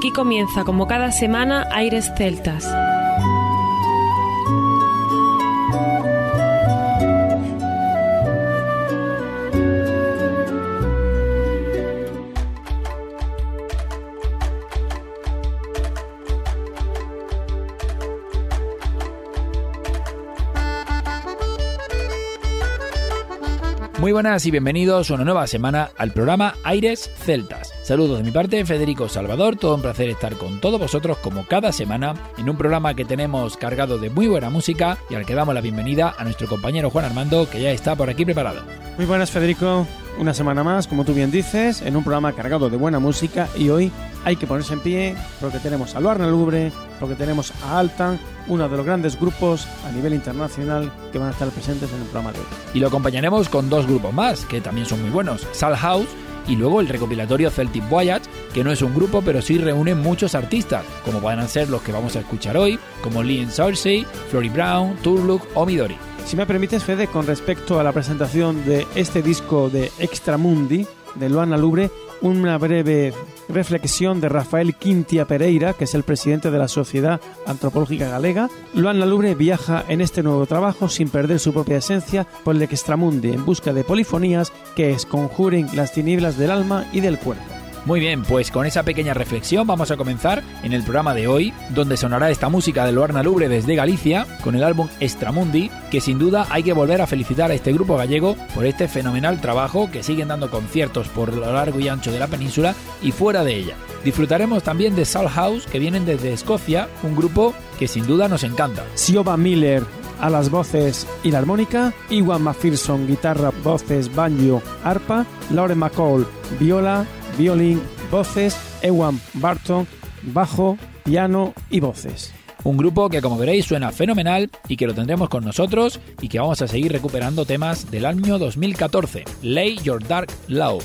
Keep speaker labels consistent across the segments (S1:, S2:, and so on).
S1: Aquí comienza, como cada semana, Aires Celtas.
S2: Muy buenas y bienvenidos una nueva semana al programa Aires Celtas. Saludos de mi parte, Federico Salvador, todo un placer estar con todos vosotros como cada semana en un programa que tenemos cargado de muy buena música y al que damos la bienvenida a nuestro compañero Juan Armando que ya está por aquí preparado.
S3: Muy buenas Federico, una semana más, como tú bien dices, en un programa cargado de buena música y hoy hay que ponerse en pie porque tenemos a Luarna Lubre, porque tenemos a Altan, uno de los grandes grupos a nivel internacional que van a estar presentes en el programa de hoy.
S2: Y lo acompañaremos con dos grupos más, que también son muy buenos, Sal House y luego el recopilatorio Celtic Voyage, que no es un grupo, pero sí reúne muchos artistas, como a ser los que vamos a escuchar hoy, como Liam Saursey, Flory Brown, Turlook o Midori.
S3: Si me permites, Fede, con respecto a la presentación de este disco de Extramundi, de Luana Lubre, una breve reflexión de Rafael Quintia Pereira, que es el presidente de la Sociedad Antropológica Galega. Luana Lubre viaja en este nuevo trabajo sin perder su propia esencia por el extramundi en busca de polifonías que esconjuren las tinieblas del alma y del cuerpo.
S2: Muy bien, pues con esa pequeña reflexión vamos a comenzar en el programa de hoy, donde sonará esta música de Luarna Lubre desde Galicia, con el álbum Extramundi, que sin duda hay que volver a felicitar a este grupo gallego por este fenomenal trabajo que siguen dando conciertos por lo largo y ancho de la península y fuera de ella. Disfrutaremos también de Soul House, que vienen desde Escocia, un grupo que sin duda nos encanta.
S3: Siobhan Miller a las voces y la armónica, Iwan McPherson guitarra, voces, banjo, arpa, Lauren McCall viola, violín, voces, Ewan Barton, bajo, piano y voces.
S2: Un grupo que como veréis suena fenomenal y que lo tendremos con nosotros y que vamos a seguir recuperando temas del año 2014, Lay Your Dark Love.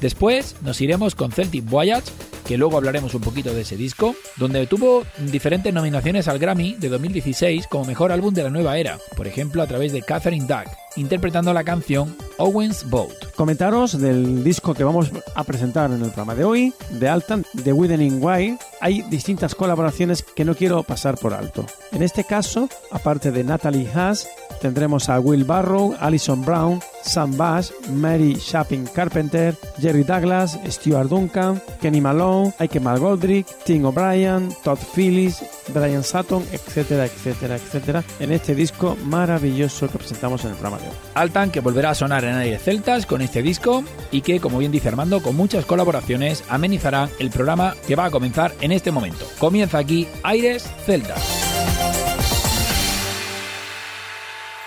S2: Después nos iremos con Celtic Voyage, que luego hablaremos un poquito de ese disco, donde tuvo diferentes nominaciones al Grammy de 2016 como mejor álbum de la nueva era, por ejemplo a través de Catherine Duck, interpretando la canción Owen's Boat.
S3: Comentaros del disco que vamos a presentar en el programa de hoy, de Altan, de Widening Wild. Hay distintas colaboraciones que no quiero pasar por alto. En este caso, aparte de Natalie Haas, tendremos a Will Barrow, Alison Brown, Sam Bass, Mary Shaping Carpenter, Jerry Douglas, Stuart Duncan, Kenny Malone, Ike McGoldrick, Tim O'Brien, Todd Phillips, Brian Sutton, etcétera, etcétera, etcétera, en este disco maravilloso que presentamos en el programa de.
S2: Altan que volverá a sonar en Aires Celtas con este disco y que, como bien dice Armando, con muchas colaboraciones amenizará el programa que va a comenzar en este momento. Comienza aquí Aires Celtas.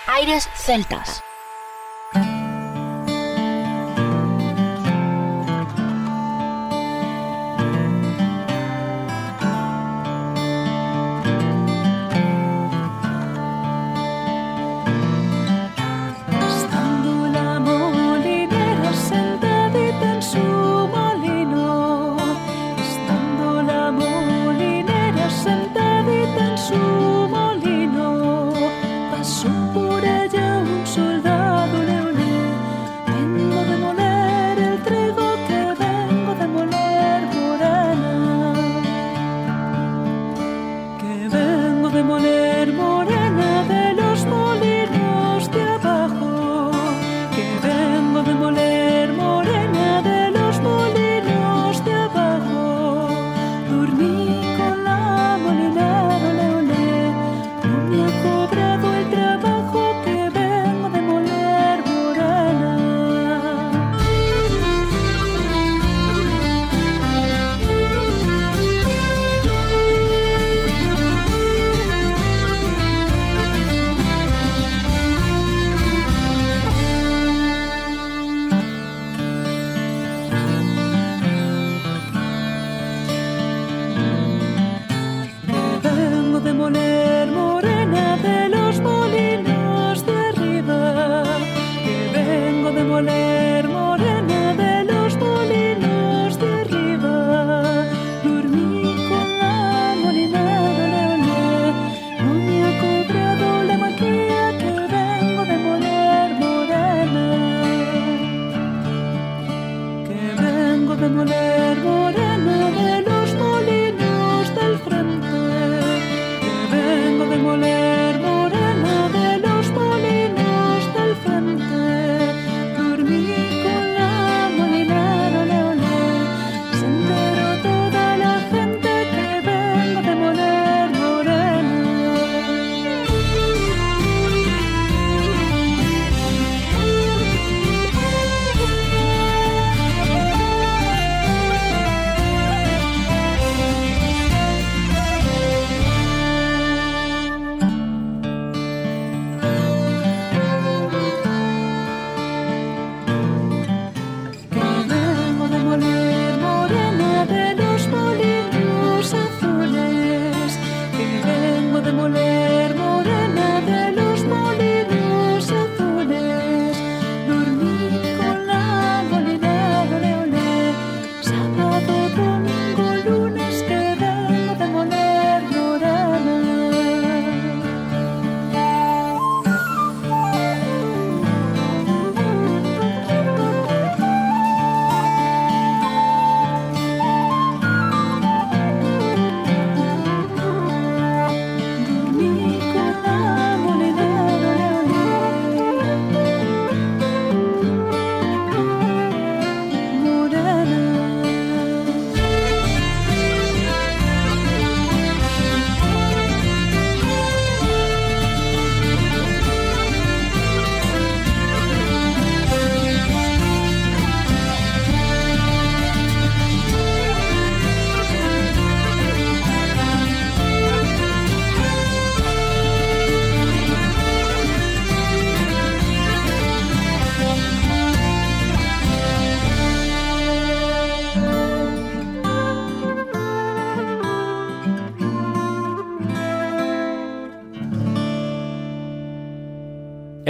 S4: Aires Celtas.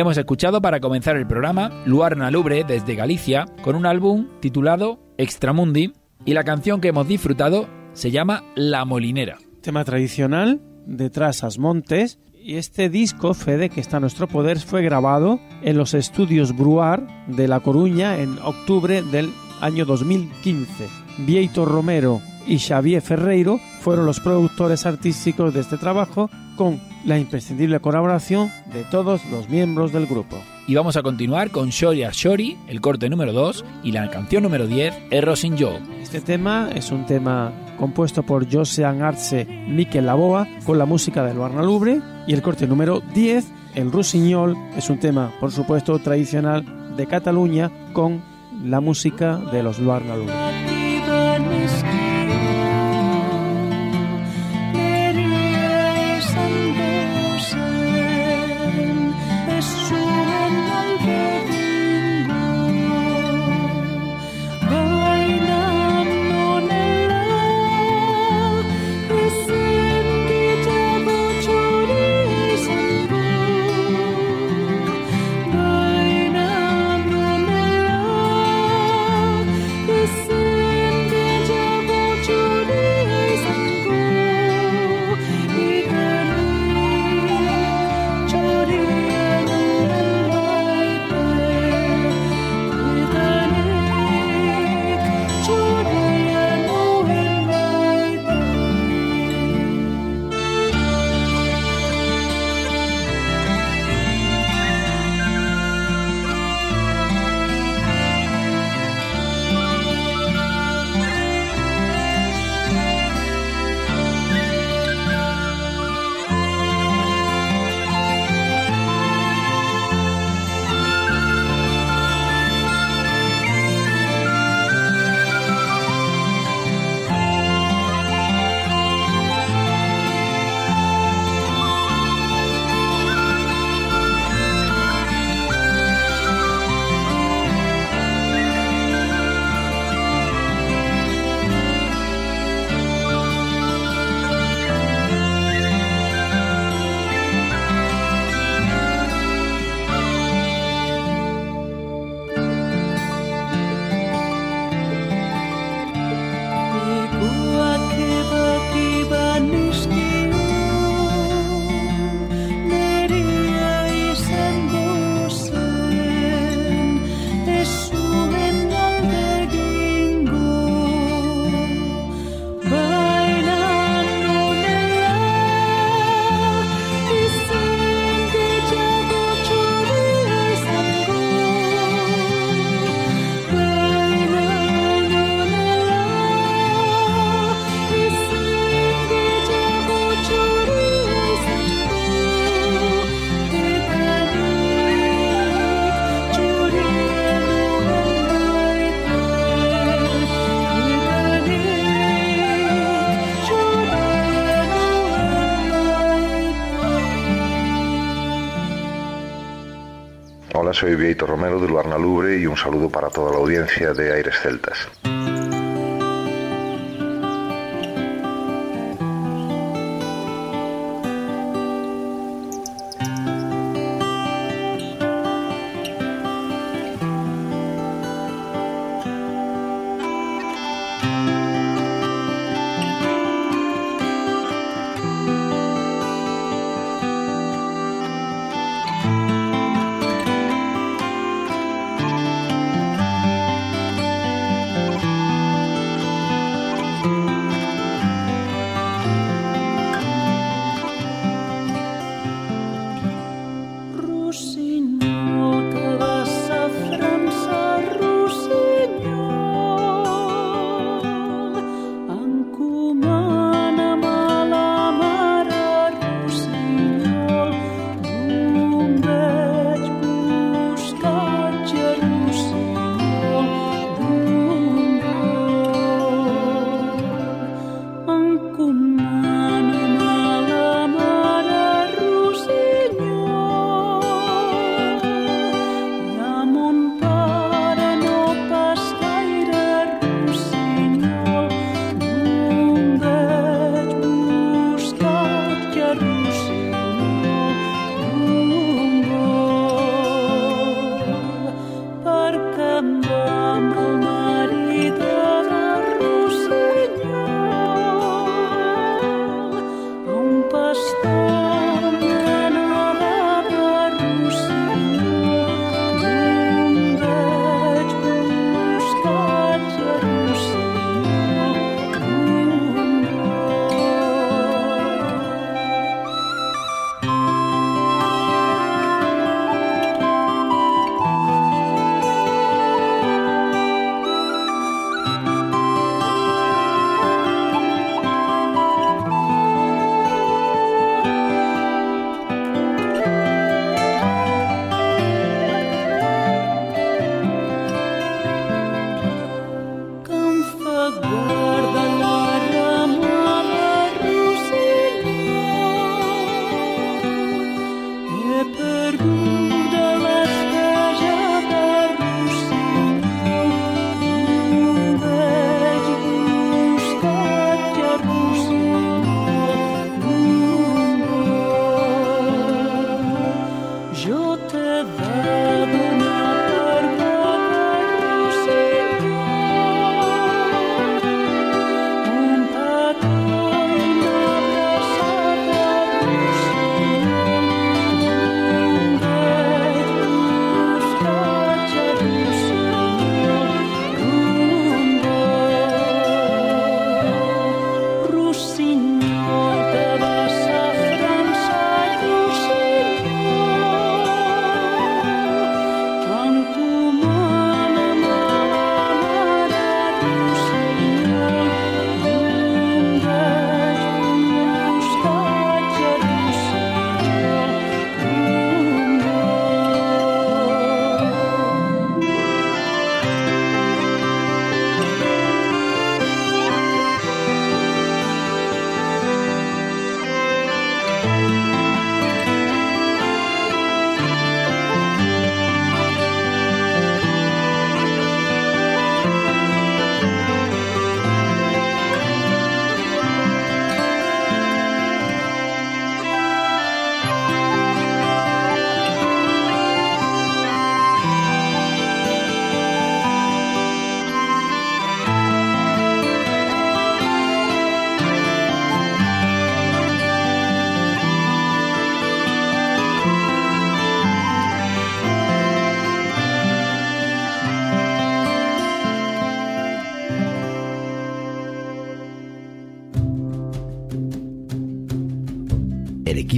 S2: Hemos escuchado para comenzar el programa Luarna Lubre desde Galicia con un álbum titulado Extramundi y la canción que hemos disfrutado se llama La Molinera.
S4: Tema tradicional de Trasas Montes y este disco, Fede, que está a nuestro poder, fue grabado en los estudios Bruar de La Coruña en octubre del año 2015. Vieito Romero y Xavier Ferreiro fueron los productores artísticos de este trabajo con la imprescindible colaboración de todos los miembros del grupo.
S2: Y vamos a continuar con Shori a Shori, el corte número 2, y la canción número 10, Errosin Joe.
S4: Este tema es un tema compuesto por Josean Arce Miquel Laboa con la música del Luarna Lubre y el corte número 10, el Rusiñol, es un tema por supuesto tradicional de Cataluña con la música de los Luarna Lubre.
S5: Soy Vieito Romero de Luarna Lubre y un saludo para toda la audiencia de Aires Celtas.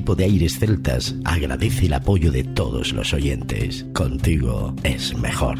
S6: equipo de Aires Celtas agradece el apoyo de todos los oyentes. Contigo es mejor.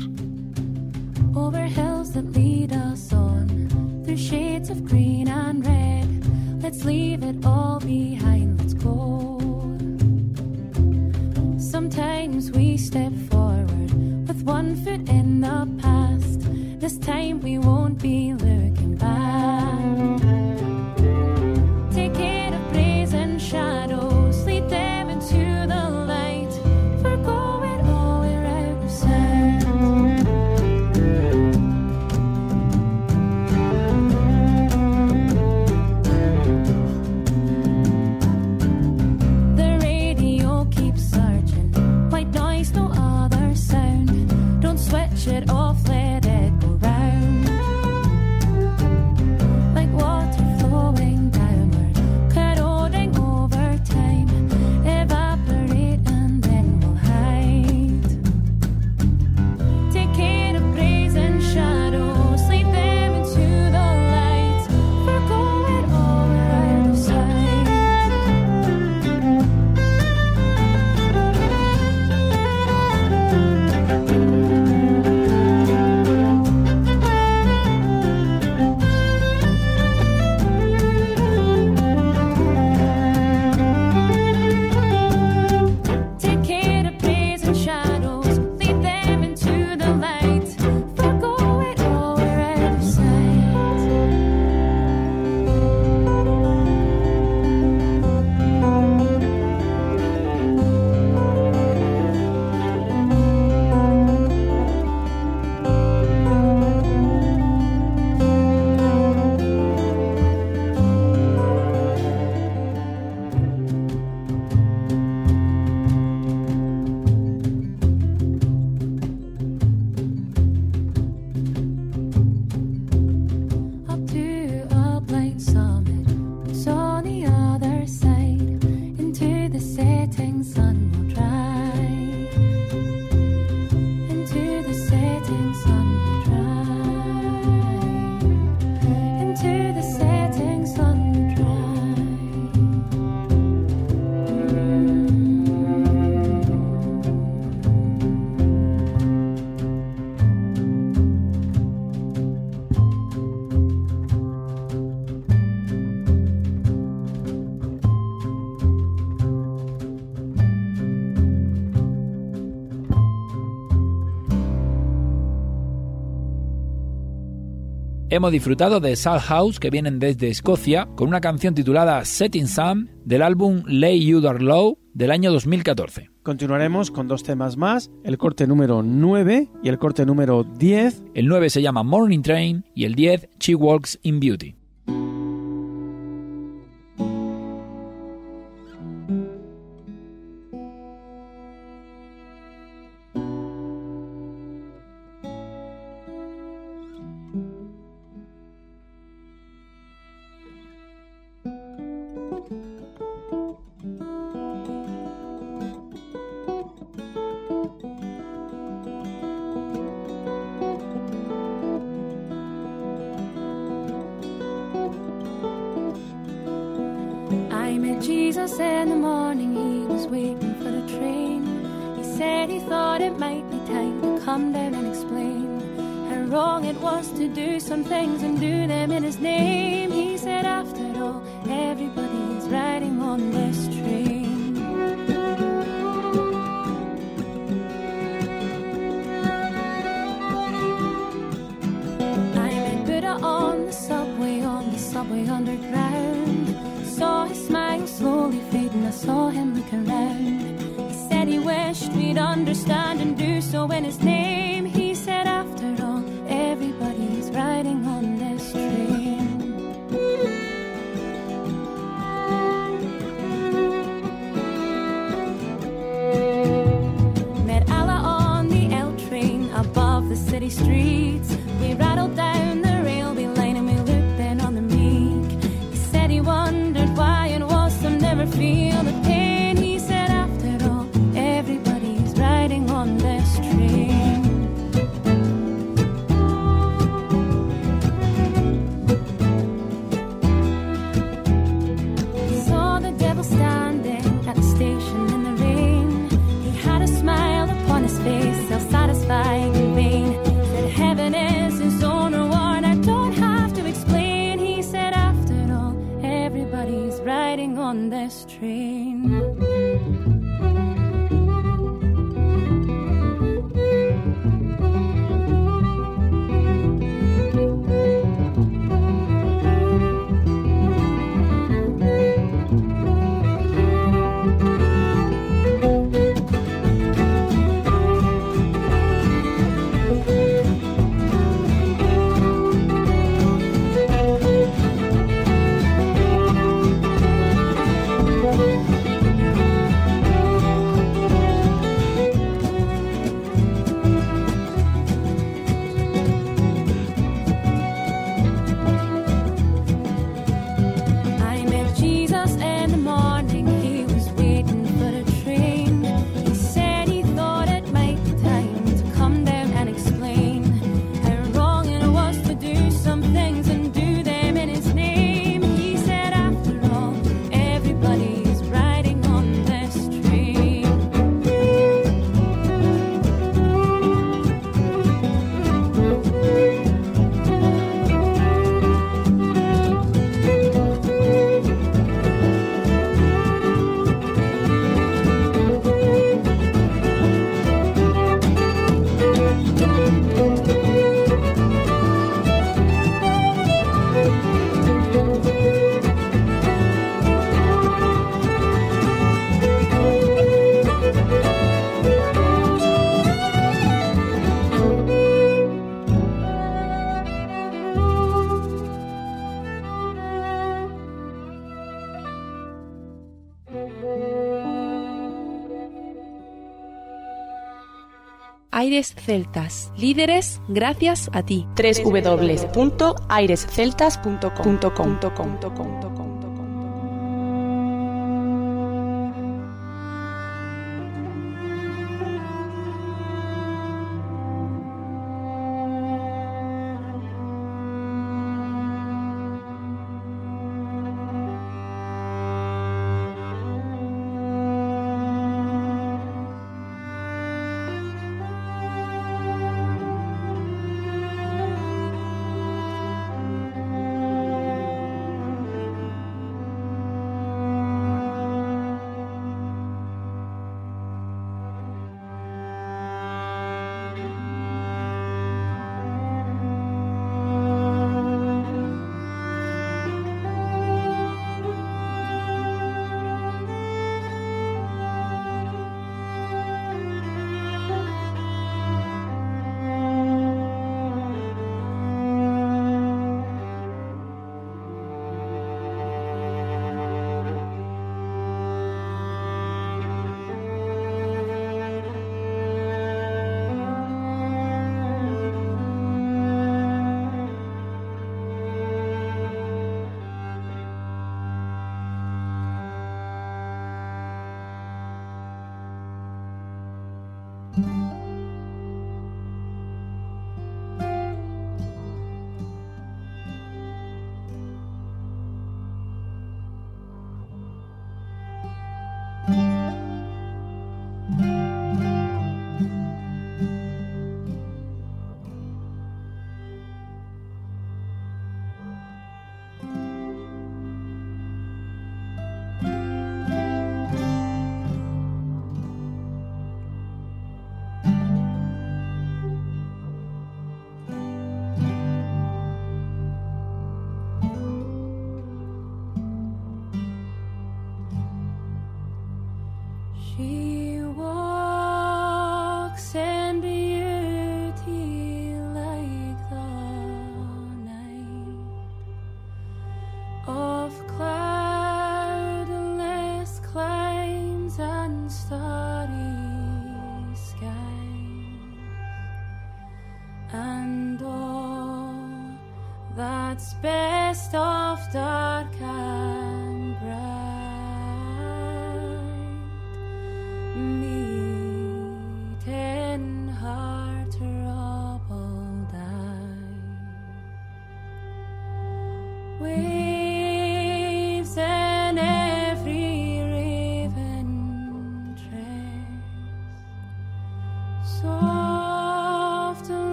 S2: Hemos disfrutado de Sad House, que vienen desde Escocia, con una canción titulada Setting Sun del álbum Lay You Dar Low del año 2014.
S3: Continuaremos con dos temas más, el corte número 9 y el corte número 10.
S2: El 9 se llama Morning Train y el 10 She Walks in Beauty.
S1: Aires Celtas, líderes gracias a ti.
S6: www.airesceltas.com.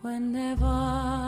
S6: Whenever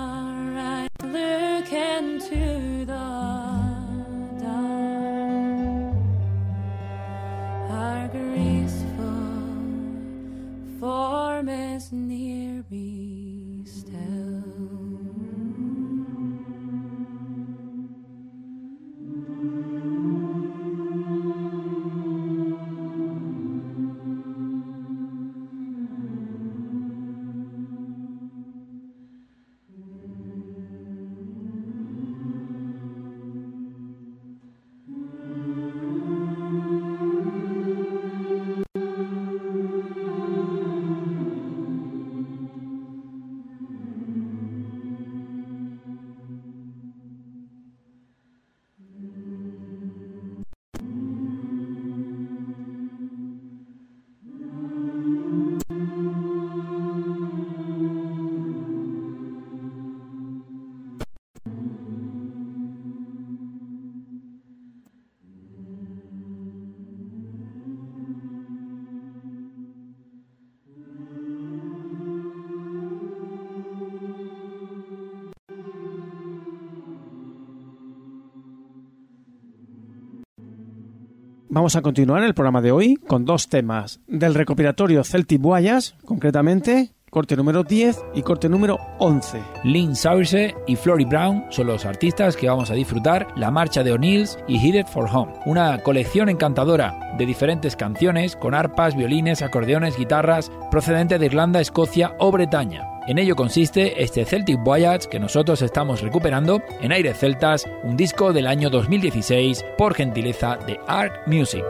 S3: Vamos a continuar el programa de hoy con dos temas del recopilatorio Celtic Voyage, concretamente corte número 10 y corte número 11.
S2: Lynn Saurse y Flory Brown son los artistas que vamos a disfrutar La Marcha de O'Neills y Headed for Home, una colección encantadora de diferentes canciones con arpas, violines, acordeones, guitarras procedente de Irlanda, Escocia o Bretaña. En ello consiste este Celtic Voyage que nosotros estamos recuperando en Aires Celtas, un disco del año 2016 por gentileza de Arc Music.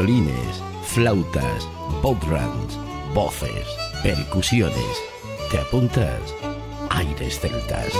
S7: Violines, flautas, bodrums, voces, percusiones. ¿Te apuntas? Aires celtas.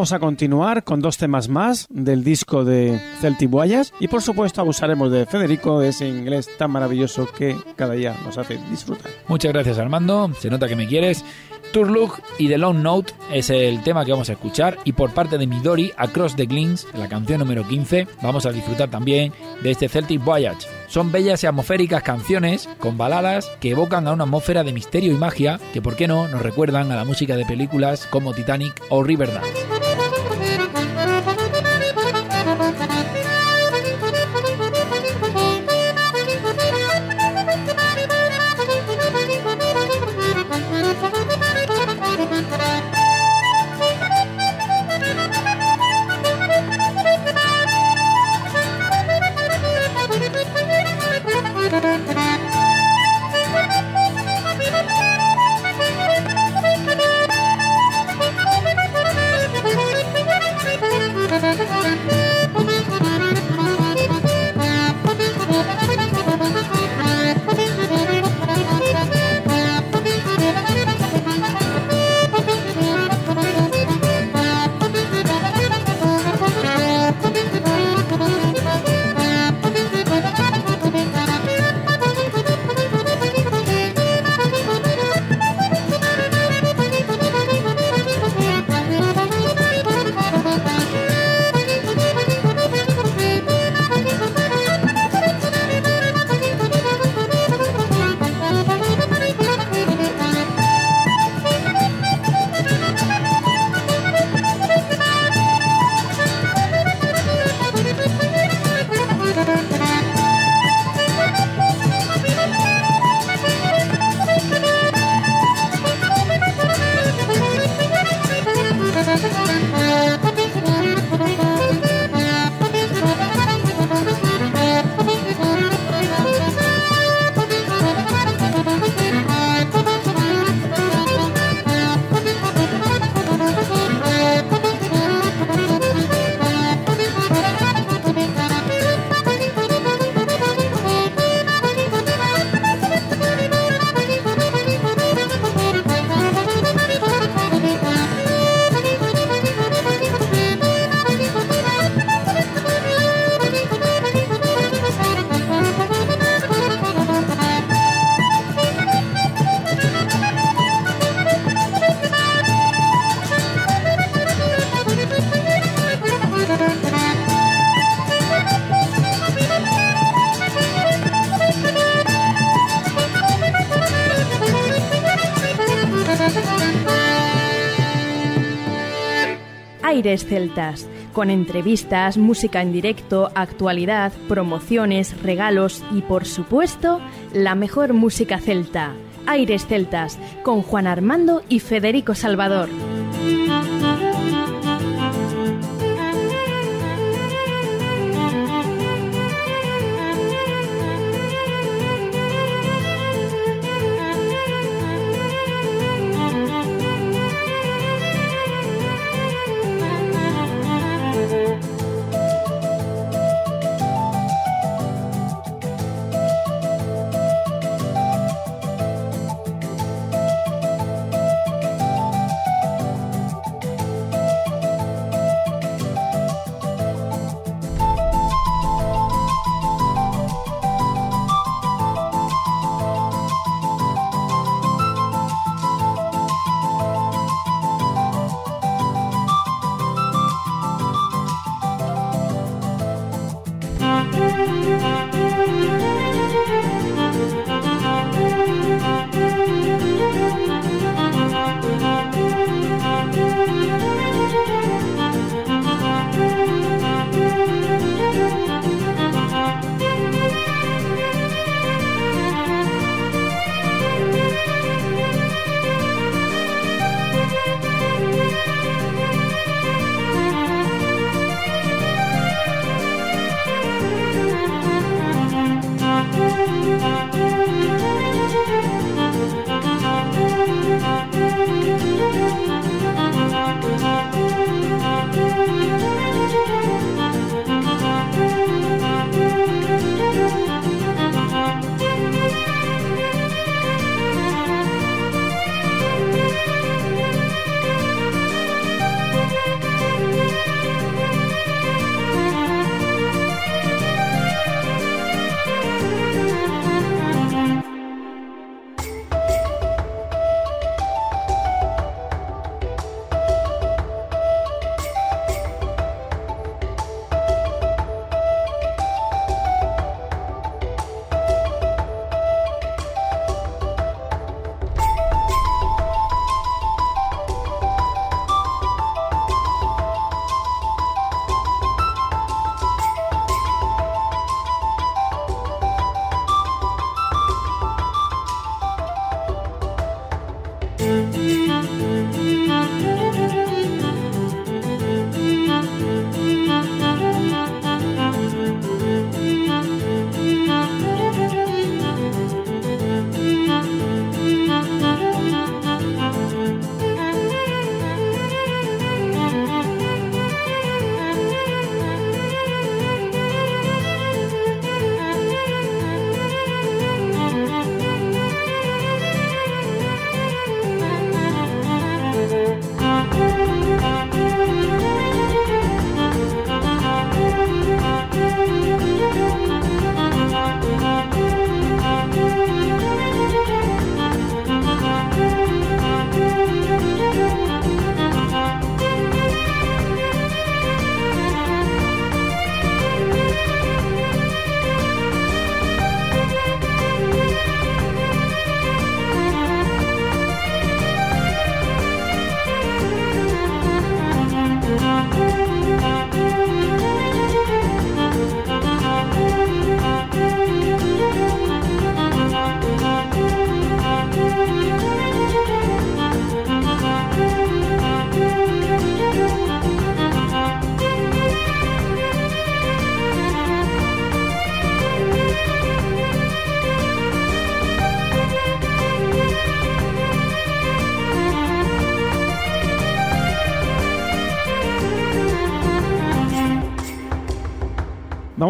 S3: Vamos a continuar con dos temas más del disco de Celtic Voyage y por supuesto abusaremos de Federico, ese inglés tan maravilloso que cada día nos hace disfrutar.
S2: Muchas gracias Armando, se nota que me quieres. Turlook y The Long Note es el tema que vamos a escuchar y por parte de Midori, Across the Glins, la canción número 15, vamos a disfrutar también de este Celtic Voyage. Son bellas y atmosféricas canciones con baladas que evocan a una atmósfera de misterio y magia que, por qué no, nos recuerdan a la música de películas como Titanic o Riverdance.
S8: Aires Celtas, con entrevistas, música en directo, actualidad, promociones, regalos y por supuesto la mejor música celta. Aires Celtas, con Juan Armando y Federico Salvador.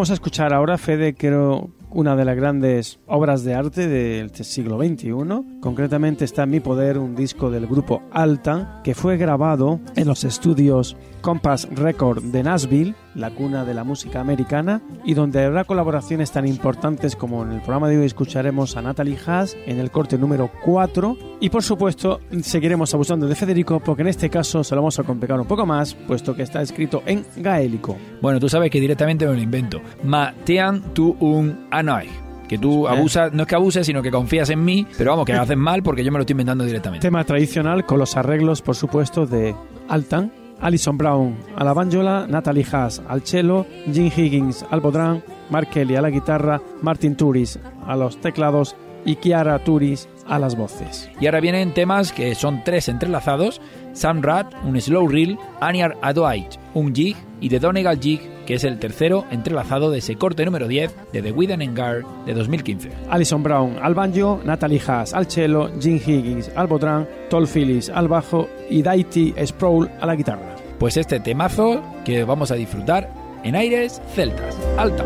S3: Vamos a escuchar ahora, Fede, creo, una de las grandes obras de arte del siglo XXI. Concretamente está en mi poder un disco del grupo Alta que fue grabado en los estudios Compass Record de Nashville, la cuna de la música americana, y donde habrá colaboraciones tan importantes como en el programa de hoy escucharemos a Natalie Haas en el corte número 4 y por supuesto seguiremos abusando de Federico porque en este caso se lo vamos a complicar un poco más puesto que está escrito en gaélico.
S9: Bueno, tú sabes que directamente me lo invento. Matean tu un anoi que tú abusas, no es que abuses, sino que confías en mí, pero vamos, que lo haces mal porque yo me lo estoy inventando directamente.
S3: Tema tradicional con los arreglos, por supuesto, de Altan, Alison Brown a la banjola, Natalie Haas al cello, Jim Higgins al bodrán, Mark Kelly a la guitarra, Martin Turis a los teclados y Kiara Turis a las voces.
S9: Y ahora vienen temas que son tres entrelazados, Sam Rat, un slow reel, Aniar Adwaite, un jig y The Donegal Jig, que es el tercero entrelazado de ese corte número 10 de The Widen and Guard de 2015.
S3: Alison Brown al banjo, Natalie Haas al cello, Jim Higgins al bodrán, Toll Phillips al bajo y Daity Sproul a la guitarra.
S9: Pues este temazo que vamos a disfrutar en aires celtas. Alta.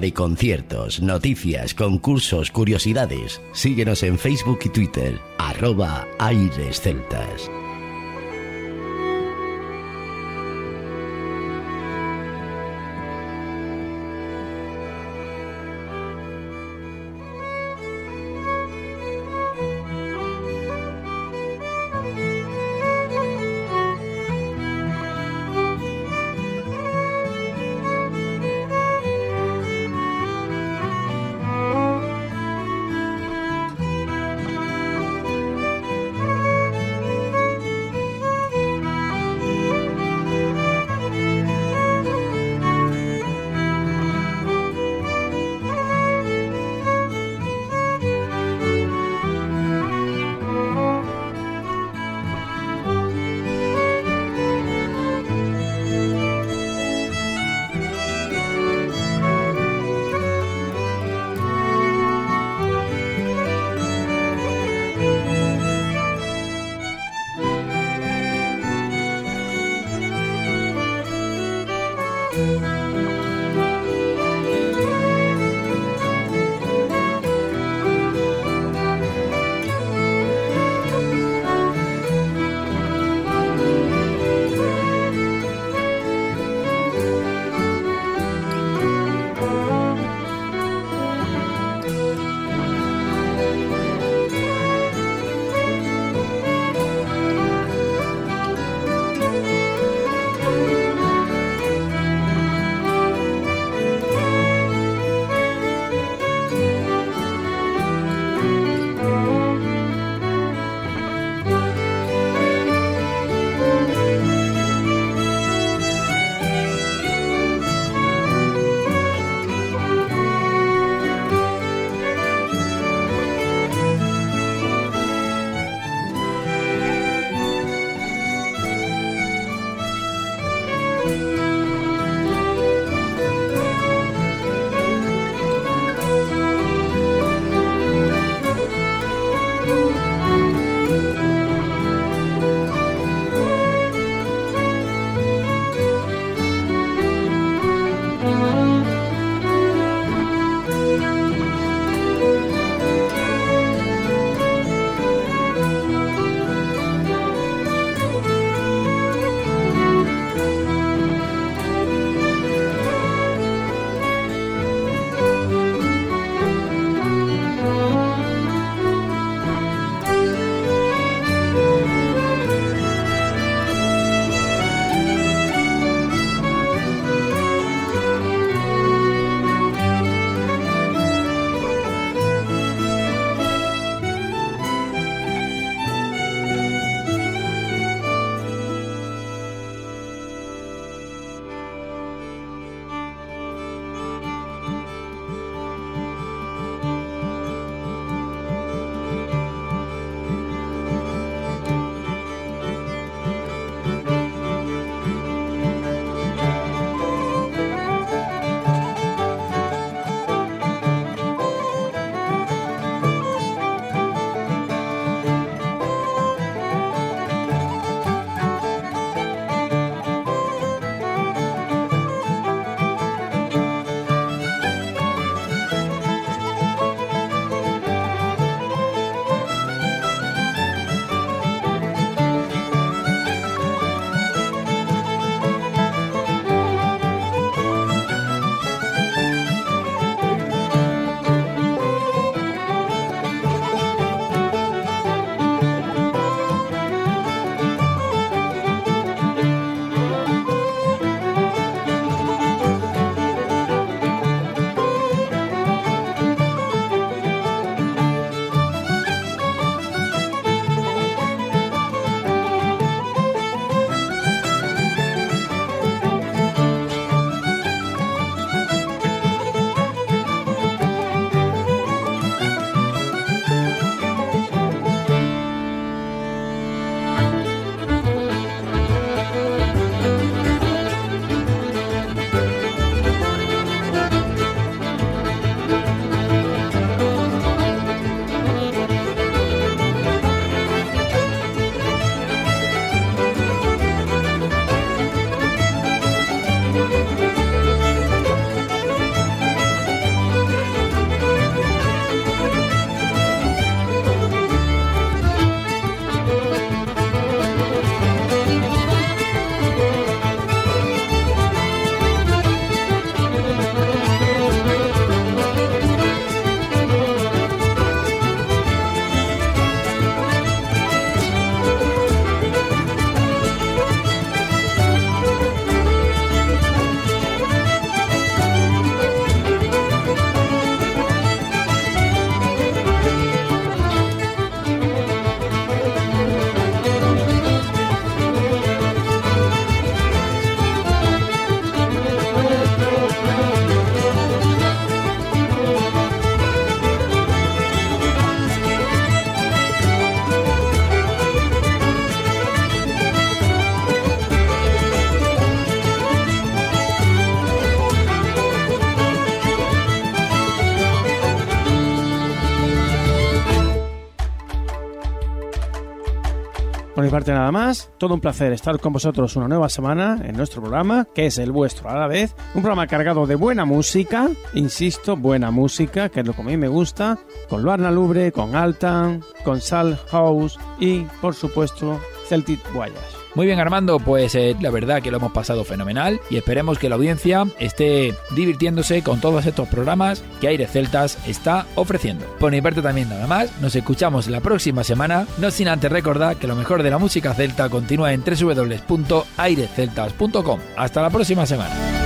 S7: De conciertos, noticias, concursos, curiosidades. Síguenos en Facebook y Twitter, arroba Aires Celtas.
S3: Por mi parte nada más, todo un placer estar con vosotros una nueva semana en nuestro programa, que es el vuestro a la vez, un programa cargado de buena música, insisto, buena música, que es lo que a mí me gusta, con Luarna Lubre, con Altan, con Sal House y, por supuesto, Celtic Voyage.
S2: Muy bien Armando, pues eh, la verdad que lo hemos pasado fenomenal y esperemos que la audiencia esté divirtiéndose con todos estos programas que Aire Celtas está ofreciendo. Por mi parte también nada más, nos escuchamos la próxima semana, no sin antes recordar que lo mejor de la música celta continúa en www.aireceltas.com. Hasta la próxima semana.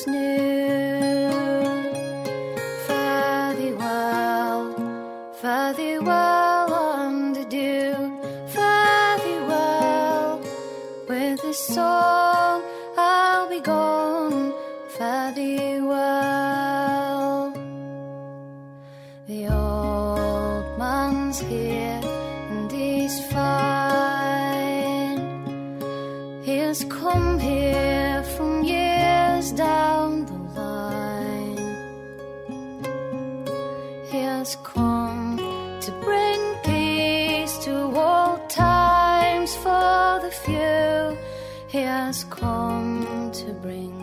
S6: snow. has come to bring peace to all times for the few. He has come to bring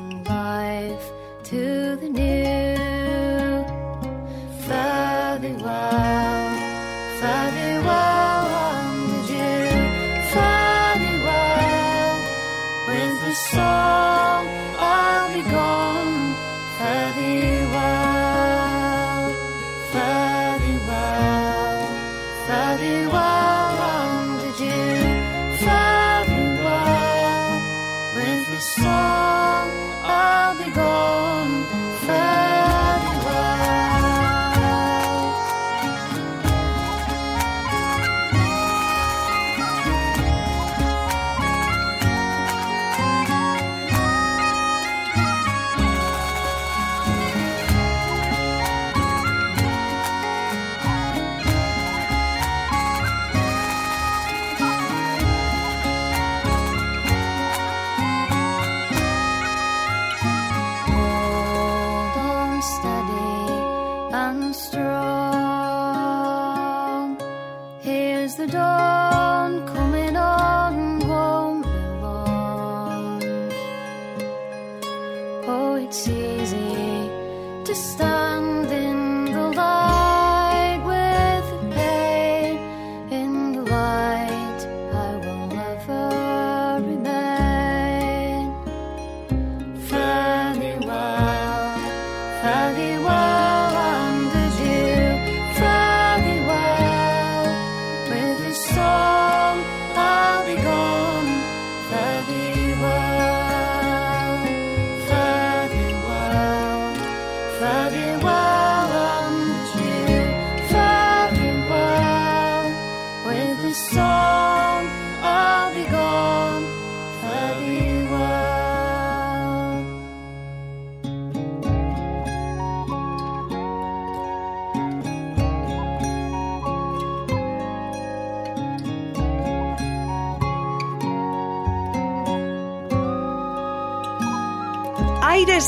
S10: Aires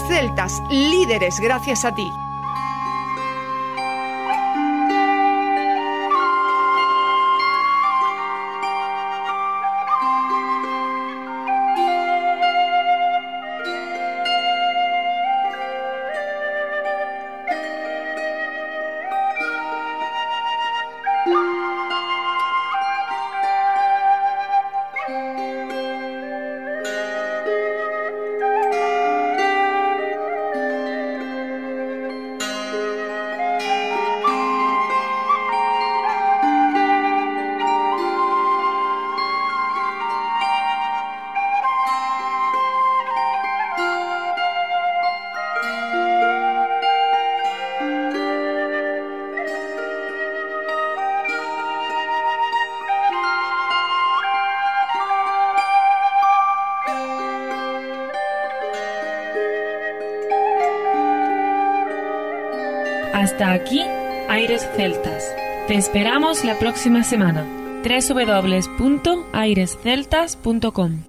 S10: Celtas, líderes gracias a ti.
S11: Celtas. Te esperamos la próxima semana. www.airesceltas.com